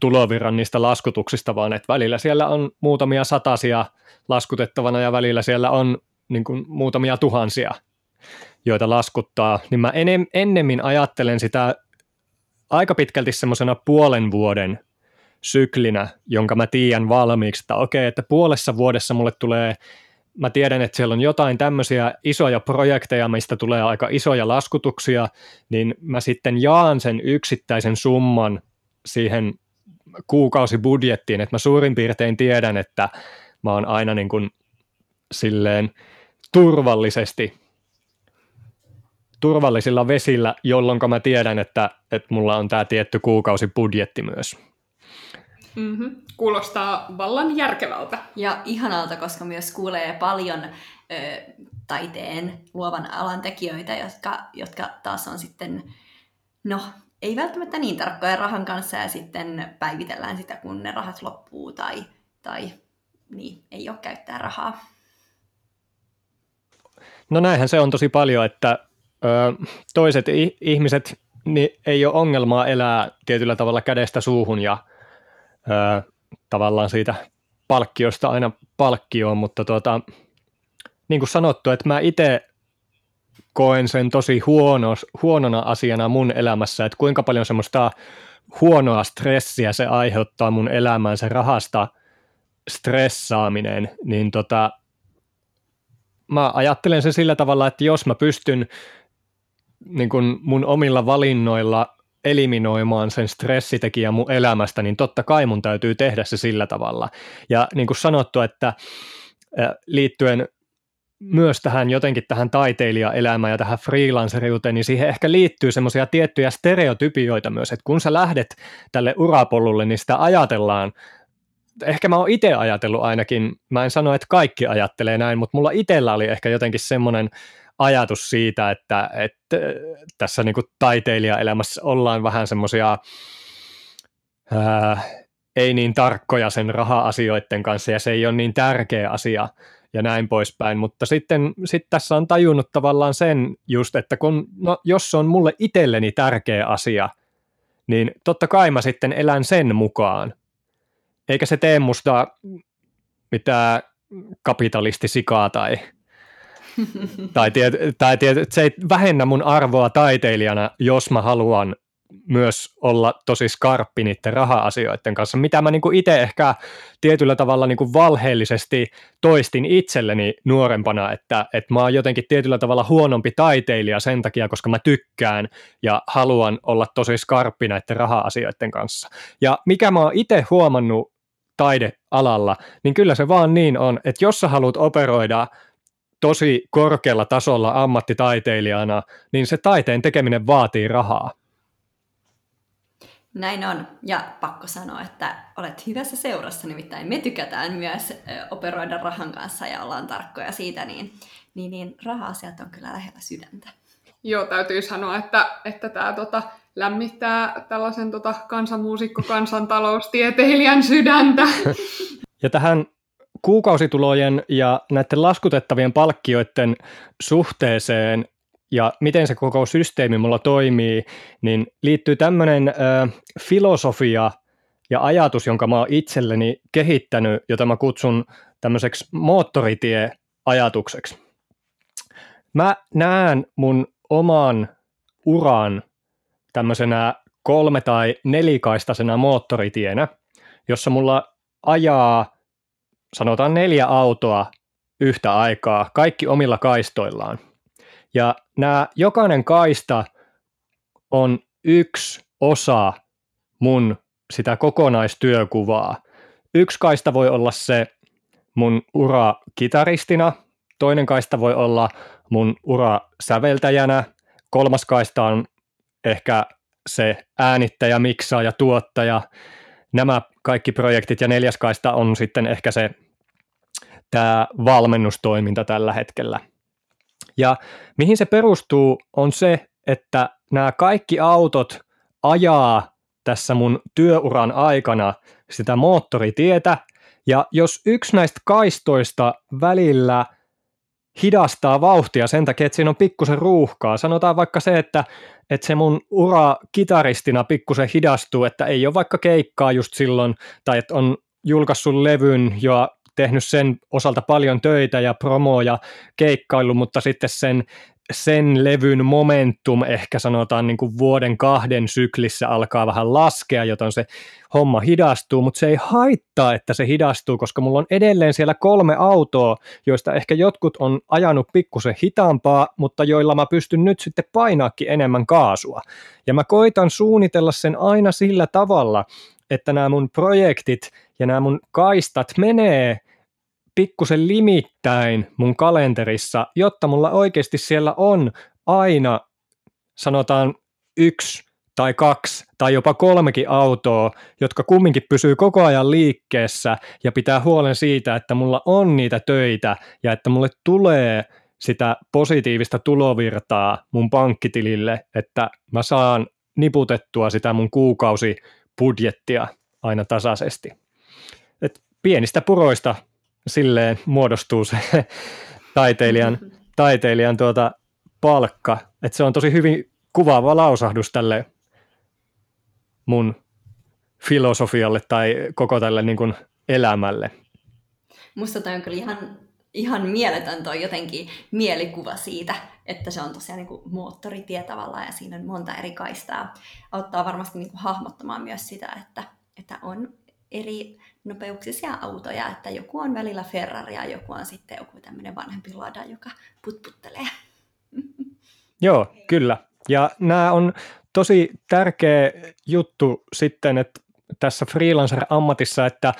tulovirran niistä laskutuksista, vaan että välillä siellä on muutamia satasia laskutettavana ja välillä siellä on niin kuin muutamia tuhansia joita laskuttaa, niin mä enem, ennemmin ajattelen sitä aika pitkälti semmoisena puolen vuoden syklinä, jonka mä tiedän valmiiksi, että okei, että puolessa vuodessa mulle tulee, mä tiedän, että siellä on jotain tämmöisiä isoja projekteja, mistä tulee aika isoja laskutuksia, niin mä sitten jaan sen yksittäisen summan siihen kuukausibudjettiin, että mä suurin piirtein tiedän, että mä oon aina niin kuin silleen turvallisesti turvallisilla vesillä, jolloin mä tiedän, että, että mulla on tämä tietty kuukausi budjetti myös. Mm-hmm. Kuulostaa vallan järkevältä. Ja ihanalta, koska myös kuulee paljon ö, taiteen luovan alan tekijöitä, jotka, jotka taas on sitten, no ei välttämättä niin tarkkoja rahan kanssa ja sitten päivitellään sitä, kun ne rahat loppuu tai, tai niin, ei ole käyttää rahaa. No näinhän se on tosi paljon, että toiset ihmiset niin ei ole ongelmaa elää tietyllä tavalla kädestä suuhun ja ö, tavallaan siitä palkkiosta aina palkkioon, mutta tuota, niin kuin sanottu, että mä itse koen sen tosi huono, huonona asiana mun elämässä, että kuinka paljon semmoista huonoa stressiä se aiheuttaa mun elämään, se rahasta stressaaminen, niin tota, mä ajattelen sen sillä tavalla, että jos mä pystyn niin kuin mun omilla valinnoilla eliminoimaan sen stressitekijän mun elämästä, niin totta kai mun täytyy tehdä se sillä tavalla. Ja niin kuin sanottu, että liittyen myös tähän jotenkin tähän taiteilijaelämään ja tähän freelanceriuteen, niin siihen ehkä liittyy semmoisia tiettyjä stereotypioita myös, että kun sä lähdet tälle urapolulle, niin sitä ajatellaan, ehkä mä oon itse ajatellut ainakin, mä en sano, että kaikki ajattelee näin, mutta mulla itsellä oli ehkä jotenkin semmoinen ajatus siitä, että, että tässä niin kuin taiteilijaelämässä ollaan vähän semmoisia ei niin tarkkoja sen raha-asioiden kanssa ja se ei ole niin tärkeä asia ja näin poispäin, mutta sitten sit tässä on tajunnut tavallaan sen just, että kun, no, jos se on mulle itselleni tärkeä asia, niin totta kai mä sitten elän sen mukaan. Eikä se tee musta mitään kapitalistisikaa tai, tai, tiet, tai tiet, se ei vähennä mun arvoa taiteilijana, jos mä haluan myös olla tosi skarppi niiden raha-asioiden kanssa, mitä mä niinku itse ehkä tietyllä tavalla niinku valheellisesti toistin itselleni nuorempana, että, että mä oon jotenkin tietyllä tavalla huonompi taiteilija sen takia, koska mä tykkään ja haluan olla tosi skarppi näiden raha-asioiden kanssa. Ja mikä mä oon itse huomannut taidealalla, niin kyllä se vaan niin on, että jos sä haluat operoida tosi korkealla tasolla ammattitaiteilijana, niin se taiteen tekeminen vaatii rahaa. Näin on. Ja pakko sanoa, että olet hyvässä seurassa, nimittäin me tykätään myös operoida rahan kanssa ja ollaan tarkkoja siitä, niin, niin, niin raha-asiat on kyllä lähellä sydäntä. Joo, täytyy sanoa, että, että tämä tota, lämmittää tällaisen tota, kansanmuusikko, kansantaloustieteilijän sydäntä. Ja tähän kuukausitulojen ja näiden laskutettavien palkkioiden suhteeseen ja miten se koko systeemi mulla toimii, niin liittyy tämmöinen filosofia ja ajatus, jonka mä oon itselleni kehittänyt, jota mä kutsun tämmöiseksi moottoritie-ajatukseksi. Mä näen mun oman uran tämmöisenä kolme- tai nelikaistaisena moottoritienä, jossa mulla ajaa, sanotaan neljä autoa yhtä aikaa, kaikki omilla kaistoillaan. Ja nämä jokainen kaista on yksi osa mun sitä kokonaistyökuvaa. Yksi kaista voi olla se mun ura kitaristina, toinen kaista voi olla mun ura säveltäjänä, kolmas kaista on ehkä se äänittäjä, miksaaja, tuottaja, nämä kaikki projektit ja neljäs kaista on sitten ehkä se tämä valmennustoiminta tällä hetkellä. Ja mihin se perustuu on se, että nämä kaikki autot ajaa tässä mun työuran aikana sitä moottoritietä, ja jos yksi näistä kaistoista välillä hidastaa vauhtia sen takia, että siinä on pikkusen ruuhkaa. Sanotaan vaikka se, että, että se mun ura kitaristina pikkusen hidastuu, että ei ole vaikka keikkaa just silloin, tai että on julkaissut levyn ja tehnyt sen osalta paljon töitä ja promoja, keikkailu, mutta sitten sen, sen levyn momentum ehkä sanotaan niin kuin vuoden kahden syklissä alkaa vähän laskea, joten se homma hidastuu, mutta se ei haittaa, että se hidastuu, koska mulla on edelleen siellä kolme autoa, joista ehkä jotkut on ajanut pikkusen hitaampaa, mutta joilla mä pystyn nyt sitten painaakin enemmän kaasua. Ja mä koitan suunnitella sen aina sillä tavalla, että nämä mun projektit ja nämä mun kaistat menee pikkusen limittäin mun kalenterissa, jotta mulla oikeasti siellä on aina sanotaan yksi tai kaksi tai jopa kolmekin autoa, jotka kumminkin pysyy koko ajan liikkeessä ja pitää huolen siitä, että mulla on niitä töitä ja että mulle tulee sitä positiivista tulovirtaa mun pankkitilille, että mä saan niputettua sitä mun kuukausibudjettia aina tasaisesti. Et pienistä puroista silleen muodostuu se taiteilijan, taiteilijan tuota palkka. Että se on tosi hyvin kuvaava lausahdus tälle mun filosofialle tai koko tälle niin kuin elämälle. Musta toi on kyllä ihan, ihan mieletön toi jotenkin mielikuva siitä, että se on tosiaan niin kuin moottoritie tavallaan ja siinä on monta eri kaistaa. Auttaa varmasti niin kuin hahmottamaan myös sitä, että, että on eri nopeuksisia autoja, että joku on välillä Ferrari ja joku on sitten joku tämmöinen vanhempi lada, joka putputtelee. Joo, kyllä. Ja nämä on tosi tärkeä juttu sitten, että tässä freelancer-ammatissa, että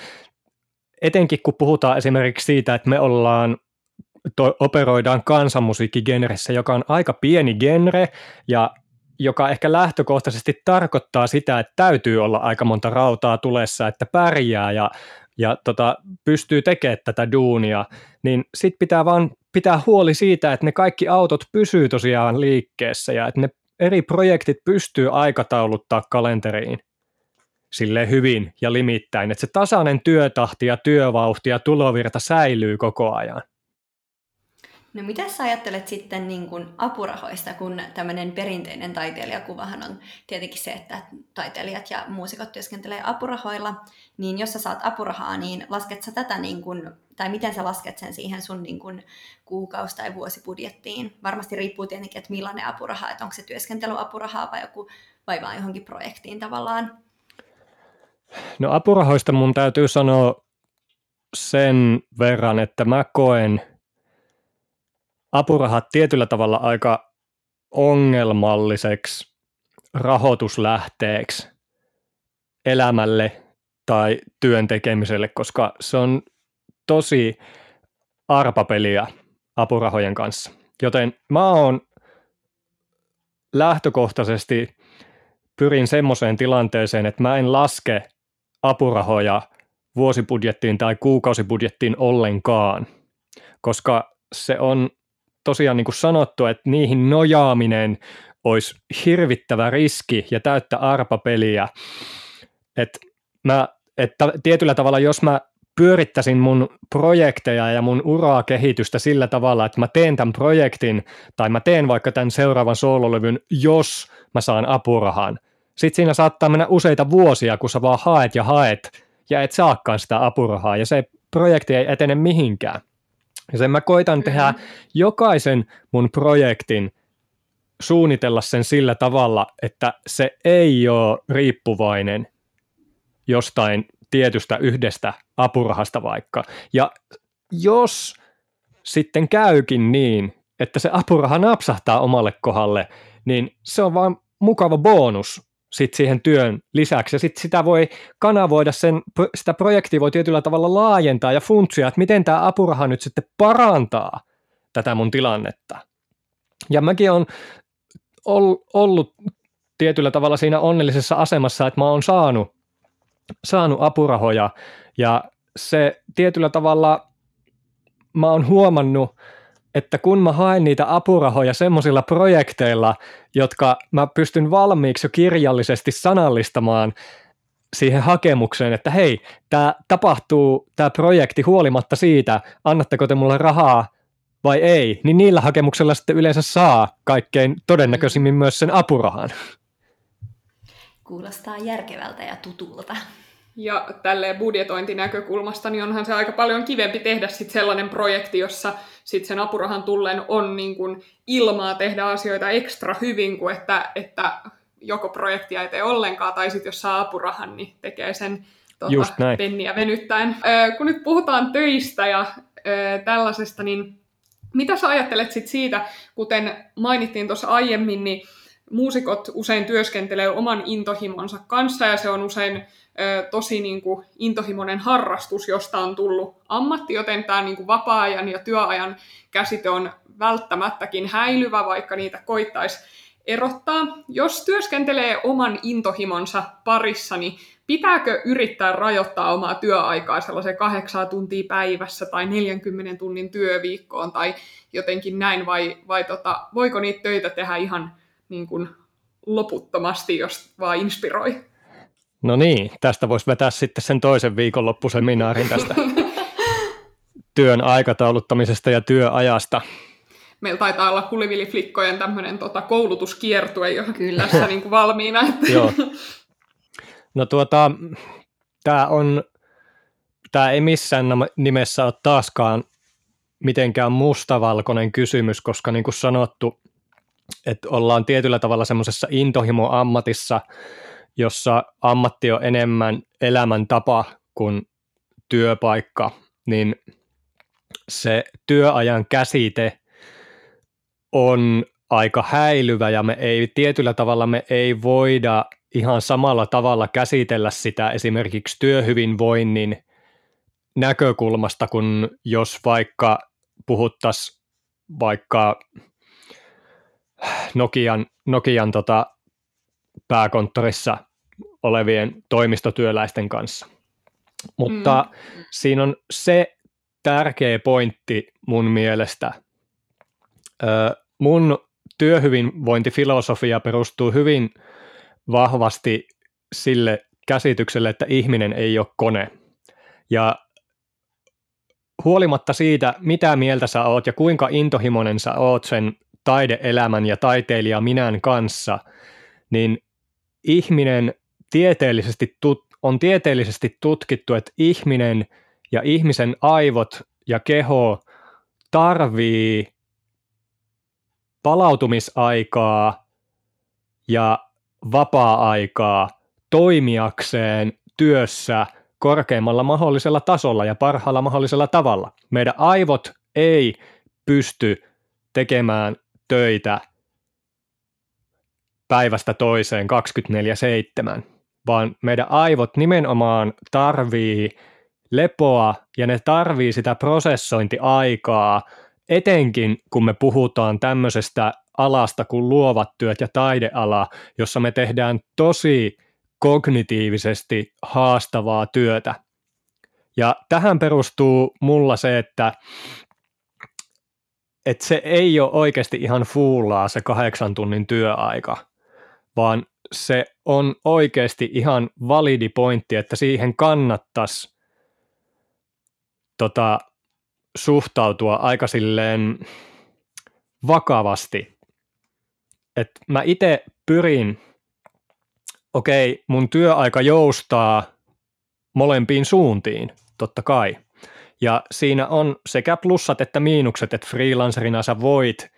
etenkin kun puhutaan esimerkiksi siitä, että me ollaan to, operoidaan kansanmusiikkigenressä, joka on aika pieni genre ja joka ehkä lähtökohtaisesti tarkoittaa sitä, että täytyy olla aika monta rautaa tulessa, että pärjää ja, ja tota, pystyy tekemään tätä duunia, niin sitten pitää vaan pitää huoli siitä, että ne kaikki autot pysyy tosiaan liikkeessä ja että ne eri projektit pystyy aikatauluttaa kalenteriin sille hyvin ja limittäin, että se tasainen työtahti ja työvauhti ja tulovirta säilyy koko ajan. No mitä sä ajattelet sitten niin kuin apurahoista, kun tämmöinen perinteinen taiteilijakuvahan on tietenkin se, että taiteilijat ja muusikot työskentelee apurahoilla, niin jos sä saat apurahaa, niin lasket sä tätä, niin kuin, tai miten sä lasket sen siihen sun niin kuin kuukausi- tai vuosibudjettiin? Varmasti riippuu tietenkin, että millainen apuraha, että onko se työskentelyapurahaa vai joku, vai vaan johonkin projektiin tavallaan. No apurahoista mun täytyy sanoa sen verran, että mä koen – apurahat tietyllä tavalla aika ongelmalliseksi rahoituslähteeksi elämälle tai työn tekemiselle, koska se on tosi arpapeliä apurahojen kanssa. Joten mä oon lähtökohtaisesti pyrin semmoiseen tilanteeseen, että mä en laske apurahoja vuosibudjettiin tai kuukausibudjettiin ollenkaan, koska se on tosiaan niin kuin sanottu, että niihin nojaaminen olisi hirvittävä riski ja täyttä arpapeliä. Että mä, että tietyllä tavalla, jos mä pyörittäisin mun projekteja ja mun uraa kehitystä sillä tavalla, että mä teen tämän projektin tai mä teen vaikka tämän seuraavan soololevyn, jos mä saan apurahan. Sitten siinä saattaa mennä useita vuosia, kun sä vaan haet ja haet ja et saakaan sitä apurahaa ja se projekti ei etene mihinkään. Ja sen mä koitan tehdä jokaisen mun projektin suunnitella sen sillä tavalla, että se ei ole riippuvainen jostain tietystä yhdestä apurahasta vaikka. Ja jos sitten käykin niin, että se apuraha napsahtaa omalle kohdalle, niin se on vaan mukava bonus sit siihen työn lisäksi. Ja sitten sitä voi kanavoida, sen, sitä projektia voi tietyllä tavalla laajentaa ja funtsia, että miten tämä apuraha nyt sitten parantaa tätä mun tilannetta. Ja mäkin on ollut tietyllä tavalla siinä onnellisessa asemassa, että mä oon saanut, saanut apurahoja ja se tietyllä tavalla mä oon huomannut, että kun mä haen niitä apurahoja semmoisilla projekteilla, jotka mä pystyn valmiiksi jo kirjallisesti sanallistamaan siihen hakemukseen, että hei, tämä tapahtuu, tämä projekti huolimatta siitä, annatteko te mulle rahaa vai ei, niin niillä hakemuksella sitten yleensä saa kaikkein todennäköisimmin myös sen apurahan. Kuulostaa järkevältä ja tutulta. Ja tälle budjetointinäkökulmasta, niin onhan se aika paljon kivempi tehdä sit sellainen projekti, jossa sit sen apurahan tullen on niin kun ilmaa tehdä asioita ekstra hyvin, kuin että, että joko projektia ei tee ollenkaan, tai sitten jos saa apurahan, niin tekee sen tuota, penniä venyttäen. Öö, kun nyt puhutaan töistä ja öö, tällaisesta, niin mitä sä ajattelet sit siitä, kuten mainittiin tuossa aiemmin, niin muusikot usein työskentelee oman intohimonsa kanssa ja se on usein tosi niin kuin, intohimoinen harrastus, josta on tullut ammatti, joten tämä niin kuin, vapaa-ajan ja työajan käsite on välttämättäkin häilyvä, vaikka niitä koittaisi erottaa. Jos työskentelee oman intohimonsa parissa, niin pitääkö yrittää rajoittaa omaa työaikaa sellaisen kahdeksan tuntia päivässä tai 40 tunnin työviikkoon tai jotenkin näin, vai, vai tota, voiko niitä töitä tehdä ihan niin kuin loputtomasti, jos vaan inspiroi. No niin, tästä voisi vetää sitten sen toisen viikonloppuseminaarin tästä työn aikatauluttamisesta ja työajasta. Meillä taitaa olla Kulivili-flikkojen tämmöinen tota, koulutuskiertue jo Kyllä. tässä niin kuin valmiina. Että. Joo. No tuota, tämä on, tämä ei missään nimessä ole taaskaan mitenkään mustavalkoinen kysymys, koska niin kuin sanottu, että ollaan tietyllä tavalla semmoisessa intohimo-ammatissa, jossa ammatti on enemmän elämäntapa kuin työpaikka, niin se työajan käsite on aika häilyvä ja me ei tietyllä tavalla me ei voida ihan samalla tavalla käsitellä sitä esimerkiksi työhyvinvoinnin näkökulmasta, kun jos vaikka puhuttaisiin vaikka Nokian, Nokian tota pääkonttorissa olevien toimistotyöläisten kanssa. Mutta mm. siinä on se tärkeä pointti mun mielestä. Ö, mun työhyvinvointifilosofia perustuu hyvin vahvasti sille käsitykselle, että ihminen ei ole kone. Ja huolimatta siitä, mitä mieltä sä oot ja kuinka intohimoinen sä oot sen taideelämän ja taiteilija minän kanssa, niin ihminen tieteellisesti tut- on tieteellisesti tutkittu, että ihminen ja ihmisen aivot ja keho tarvii palautumisaikaa ja vapaa-aikaa toimijakseen työssä korkeimmalla mahdollisella tasolla ja parhaalla mahdollisella tavalla. Meidän aivot ei pysty tekemään töitä päivästä toiseen 24-7, vaan meidän aivot nimenomaan tarvii lepoa ja ne tarvii sitä prosessointiaikaa, etenkin kun me puhutaan tämmöisestä alasta kuin luovat työt ja taideala, jossa me tehdään tosi kognitiivisesti haastavaa työtä. Ja tähän perustuu mulla se, että, että se ei ole oikeasti ihan fuullaa se kahdeksan tunnin työaika, vaan se on oikeasti ihan validi pointti, että siihen kannattaisi tota, suhtautua aika silleen vakavasti. Et mä itse pyrin okei, mun työaika joustaa molempiin suuntiin, totta kai. Ja siinä on sekä plussat että miinukset, että freelancerina sä voit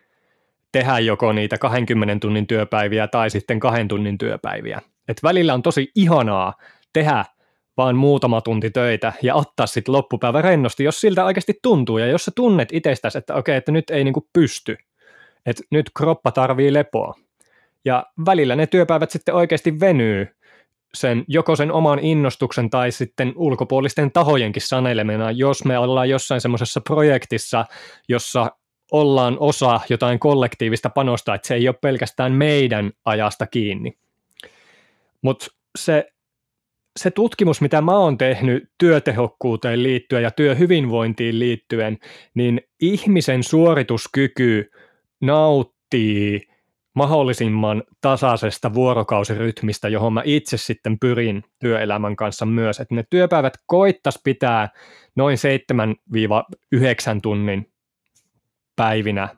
tehdä joko niitä 20 tunnin työpäiviä tai sitten kahden tunnin työpäiviä. Et välillä on tosi ihanaa tehdä vaan muutama tunti töitä ja ottaa sitten loppupäivä rennosti, jos siltä oikeasti tuntuu. Ja jos sä tunnet itsestäsi, että okei, että nyt ei niinku pysty, että nyt kroppa tarvii lepoa, ja välillä ne työpäivät sitten oikeasti venyy sen, joko sen oman innostuksen tai sitten ulkopuolisten tahojenkin sanelemena, jos me ollaan jossain semmoisessa projektissa, jossa ollaan osa jotain kollektiivista panosta, että se ei ole pelkästään meidän ajasta kiinni. Mutta se, se tutkimus, mitä mä oon tehnyt työtehokkuuteen liittyen ja työhyvinvointiin liittyen, niin ihmisen suorituskyky nauttii – mahdollisimman tasaisesta vuorokausirytmistä, johon mä itse sitten pyrin työelämän kanssa myös, että ne työpäivät koittas pitää noin 7-9 tunnin päivinä,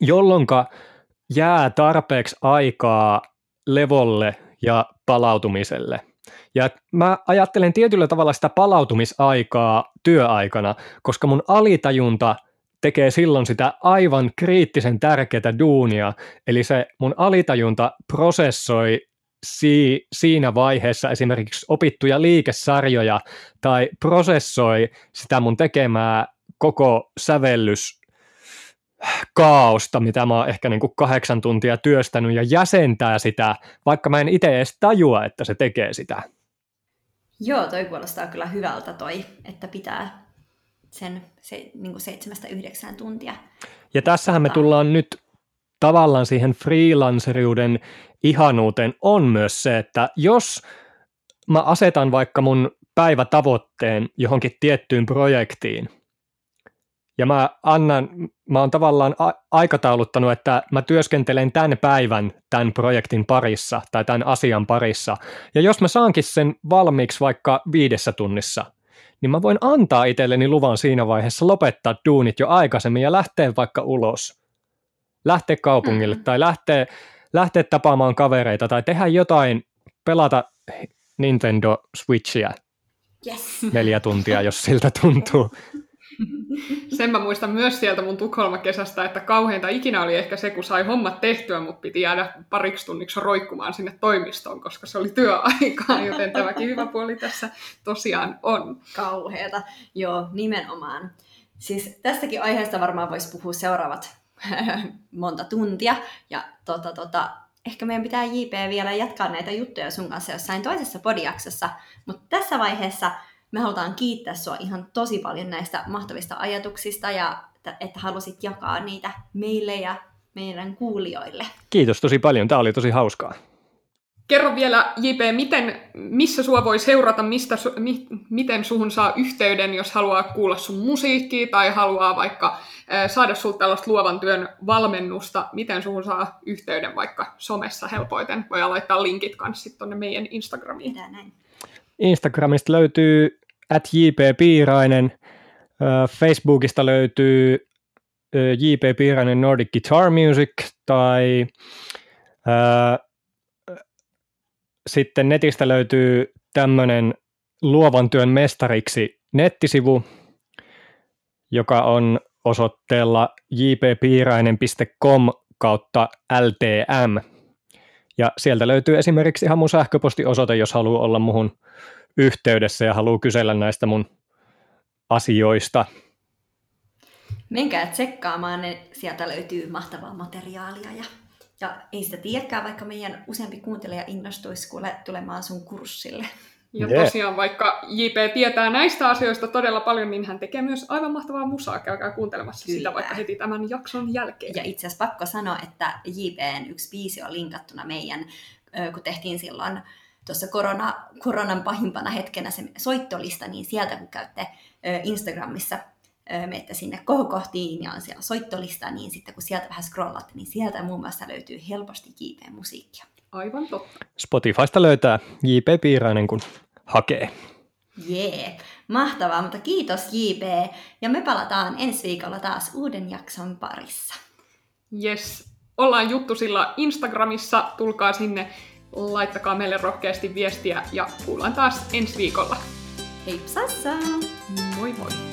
jolloin jää tarpeeksi aikaa levolle ja palautumiselle. Ja mä ajattelen tietyllä tavalla sitä palautumisaikaa työaikana, koska mun alitajunta – tekee silloin sitä aivan kriittisen tärkeää duunia, eli se mun alitajunta prosessoi si- siinä vaiheessa esimerkiksi opittuja liikesarjoja tai prosessoi sitä mun tekemää koko sävellys kaaosta, mitä mä oon ehkä niin kuin kahdeksan tuntia työstänyt ja jäsentää sitä, vaikka mä en itse edes tajua, että se tekee sitä. Joo, toi kuulostaa kyllä hyvältä toi, että pitää sen se, niin kuin seitsemästä yhdeksään tuntia. Ja tässähän me tullaan nyt tavallaan siihen freelanceriuden ihanuuteen on myös se, että jos mä asetan vaikka mun päivätavoitteen johonkin tiettyyn projektiin, ja mä annan, mä oon tavallaan a- aikatauluttanut, että mä työskentelen tämän päivän tämän projektin parissa tai tämän asian parissa. Ja jos mä saankin sen valmiiksi vaikka viidessä tunnissa, niin mä voin antaa itselleni luvan siinä vaiheessa lopettaa duunit jo aikaisemmin ja lähteä vaikka ulos. Lähteä kaupungille mm. tai lähteä, lähteä tapaamaan kavereita tai tehdä jotain, pelata Nintendo Switchiä yes. neljä tuntia, jos siltä tuntuu. Sen mä muistan myös sieltä mun Tukholma-kesästä, että kauheinta ikinä oli ehkä se, kun sai hommat tehtyä, mutta piti jäädä pariksi tunniksi roikkumaan sinne toimistoon, koska se oli työaikaa, joten tämäkin hyvä puoli tässä tosiaan on. Kauheeta, joo, nimenomaan. Siis tästäkin aiheesta varmaan voisi puhua seuraavat monta tuntia, ja tota, tota, ehkä meidän pitää JP vielä jatkaa näitä juttuja sun kanssa jossain toisessa podiaksossa, mutta tässä vaiheessa me halutaan kiittää sua ihan tosi paljon näistä mahtavista ajatuksista ja että, halusit jakaa niitä meille ja meidän kuulijoille. Kiitos tosi paljon, tämä oli tosi hauskaa. Kerro vielä, JP, miten, missä sua voi seurata, mistä, mi, miten suhun saa yhteyden, jos haluaa kuulla sun musiikkia tai haluaa vaikka äh, saada sulta tällaista luovan työn valmennusta, miten suhun saa yhteyden vaikka somessa helpoiten. Voi laittaa linkit kanssa tuonne meidän Instagramiin. näin. Instagramista löytyy at JP Piirainen, Facebookista löytyy JP Piirainen Nordic Guitar Music tai sitten netistä löytyy tämmöinen luovan työn mestariksi nettisivu, joka on osoitteella jppiirainen.com kautta LTM. Ja sieltä löytyy esimerkiksi ihan mun sähköpostiosoite, jos haluaa olla muhun yhteydessä ja haluaa kysellä näistä mun asioista. Menkää tsekkaamaan, ne sieltä löytyy mahtavaa materiaalia ja ja ei sitä tiedäkään, vaikka meidän useampi kuuntelija innostuisi kuule tulemaan sun kurssille. Ja yeah. tosiaan, vaikka JP tietää näistä asioista todella paljon, niin hän tekee myös aivan mahtavaa musaa. Käykää kuuntelemassa Kyllä. sitä vaikka heti tämän jakson jälkeen. Ja itse asiassa pakko sanoa, että JPn yksi biisi on linkattuna meidän, kun tehtiin silloin tuossa korona, koronan pahimpana hetkenä se soittolista, niin sieltä kun käytte Instagramissa menette sinne kohokohtiin ja on siellä soittolista, niin sitten kun sieltä vähän scrollatte, niin sieltä muun muassa löytyy helposti JP-musiikkia. Aivan totta. Spotifysta löytää JP Piirainen, kun hakee. Jee, yeah. mahtavaa, mutta kiitos JP. Ja me palataan ensi viikolla taas uuden jakson parissa. Yes, ollaan juttu sillä Instagramissa, tulkaa sinne, laittakaa meille rohkeasti viestiä ja kuullaan taas ensi viikolla. Heipsassa! Moi moi!